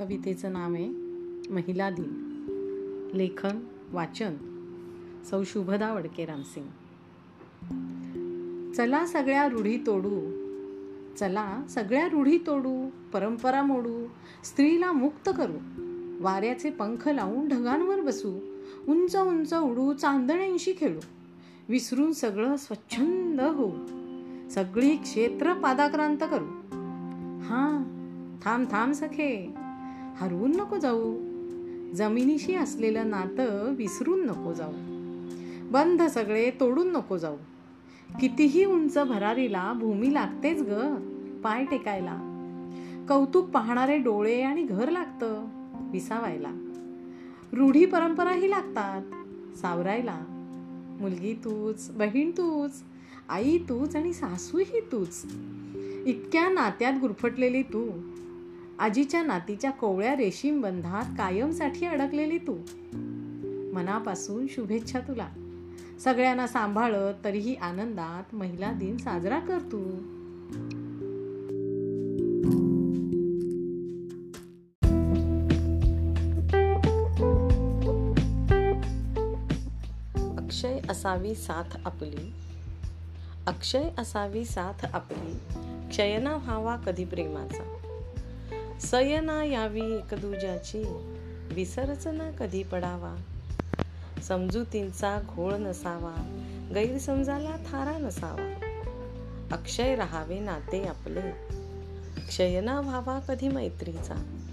कवितेचं नाव आहे महिला दिन. लेखन वाचन सौ शुभदा वडके रामसिंग चला सगळ्या रूढी तोडू चला सगळ्या रूढी तोडू परंपरा मोडू स्त्रीला मुक्त करू वाऱ्याचे पंख लावून ढगांवर बसू उंच उंच उडू चांदण्यांशी खेळू विसरून सगळं स्वच्छंद होऊ सगळी क्षेत्र पादाक्रांत करू. हां थांब थांब सखे हरवून नको जाऊ. जमिनीशी असलेलं नातं विसरून नको जाऊ. बंध सगळे तोडून नको जाऊ. कितीही उंच भरारीला भूमी लागतेच ग पाय टेकायला. कौतुक पाहणारे डोळे आणि घर लागतं विसावायला. रूढी परंपराही लागतात सावरायला. मुलगी तूच बहीण तूच आई तूच आणि सासूही तूच. इतक्या नात्यात गुरफटलेली तू. आजीच्या नातीच्या कोवळ्या रेशीम बंधात कायमसाठी अडकलेली तू. मनापासून शुभेच्छा तुला. सगळ्यांना सांभाळत तरीही आनंदात महिला दिन साजरा कर तू. अक्षय असावी साथ आपली. अक्षय असावी साथ आपली. क्षयना व्हावा कधी प्रेमाचा. सयना यावी एकदुजाची विसरच कधी पडावा? समजुतींचा घोळ नसावा गैरसमजाला थारा नसावा. अक्षय राहावे नाते आपले क्षयना व्हावा कधी मैत्रीचा.